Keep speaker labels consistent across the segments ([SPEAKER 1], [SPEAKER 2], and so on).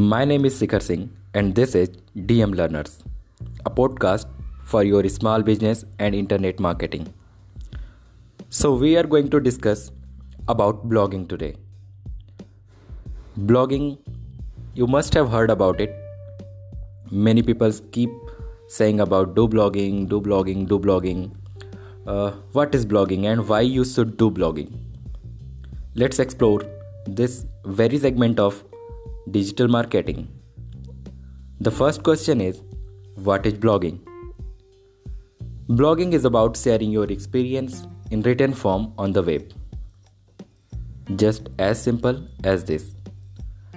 [SPEAKER 1] My name is Shikhar Singh, and this is DM Learners, a podcast for your small business and internet marketing. So, we are going to discuss about blogging today. Blogging, you must have heard about it. Many people keep saying about do blogging, do blogging, do blogging. Uh, what is blogging and why you should do blogging? Let's explore this very segment of digital marketing. The first question is What is blogging? Blogging is about sharing your experience in written form on the web. Just as simple as this.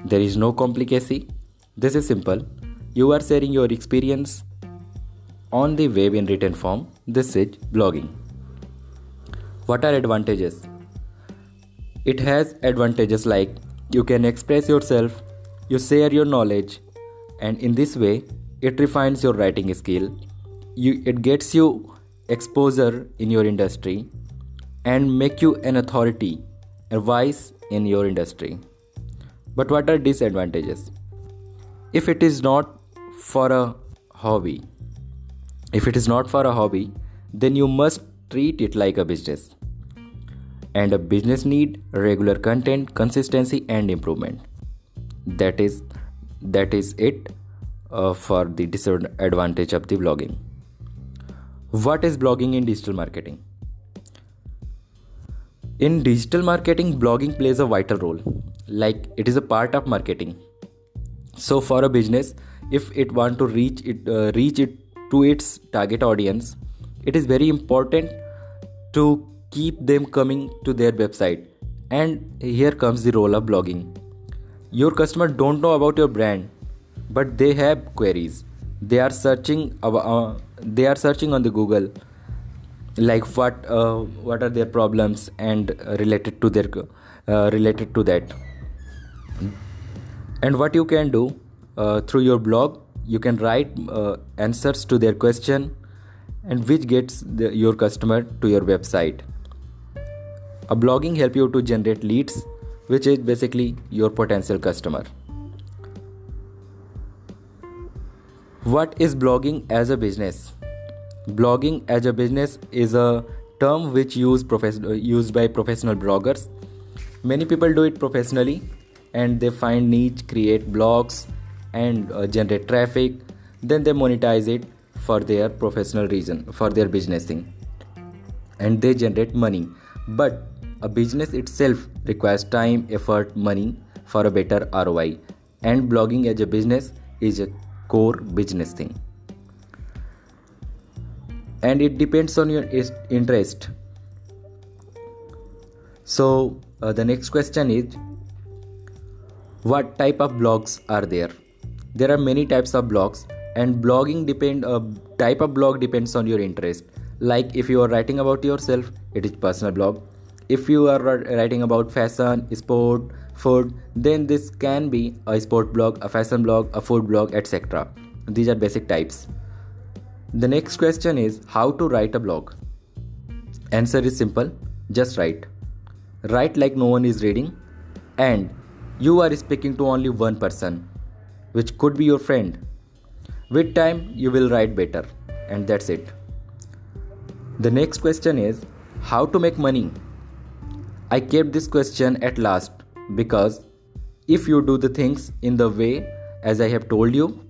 [SPEAKER 1] There is no complicacy. This is simple. You are sharing your experience on the web in written form. This is blogging. What are advantages? It has advantages like you can express yourself, you share your knowledge, and in this way, it refines your writing skill. You, it gets you exposure in your industry and make you an authority, a voice in your industry. But what are disadvantages? If it is not for a hobby, if it is not for a hobby, then you must treat it like a business and a business need regular content consistency and improvement that is that is it uh, for the disadvantage of the blogging. What is blogging in digital marketing? In digital marketing blogging plays a vital role. Like it is a part of marketing. So for a business if it want to reach it uh, reach it to its target audience it is very important to keep them coming to their website. And here comes the role of blogging your customer don't know about your brand but they have queries. They are searching uh, they are searching on the google like what uh, what are their problems and related to their uh, related to that. And what you can do uh, through your blog you can write uh, answers to their question and which gets the, your customer to your website. A blogging help you to generate leads, which is basically your potential customer. What is blogging as a business? Blogging as a business is a term which used, profes- used by professional bloggers. Many people do it professionally and they find niche, create blogs, and uh, generate traffic. Then they monetize it for their professional reason, for their business thing, and they generate money. But a business itself requires time, effort, money for a better ROI, and blogging as a business is a core business thing. And it depends on your interest. So, uh, the next question is what type of blogs are there? There are many types of blogs, and blogging depend a uh, type of blog depends on your interest. Like if you are writing about yourself, it is personal blog if you are writing about fashion sport food then this can be a sport blog a fashion blog a food blog etc these are basic types. The next question is how to write a blog. Answer is simple. Just write. Write like no one is reading and you are speaking to only one person which could be your friend. With time you will write better and that's it. The next question is how to make money I kept this question at last because if you do the things in the way as I have told you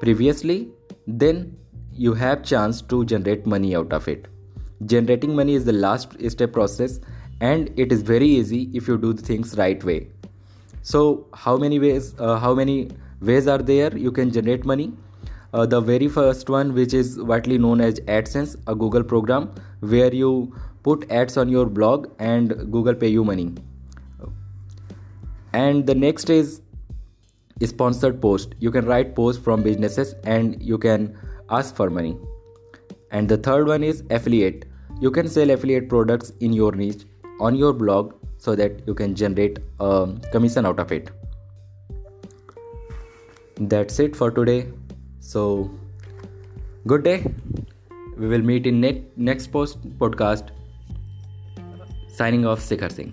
[SPEAKER 1] previously, then you have chance to generate money out of it. Generating money is the last step process and it is very easy if you do the things right way. So how many ways uh, how many ways are there you can generate money? Uh, the very first one which is widely known as AdSense, a Google program where you put ads on your blog and google pay you money. And the next is sponsored post. You can write posts from businesses and you can ask for money. And the third one is affiliate. You can sell affiliate products in your niche on your blog so that you can generate a commission out of it. That's it for today. So good day. We will meet in next post podcast Signing off, Shikhar Singh.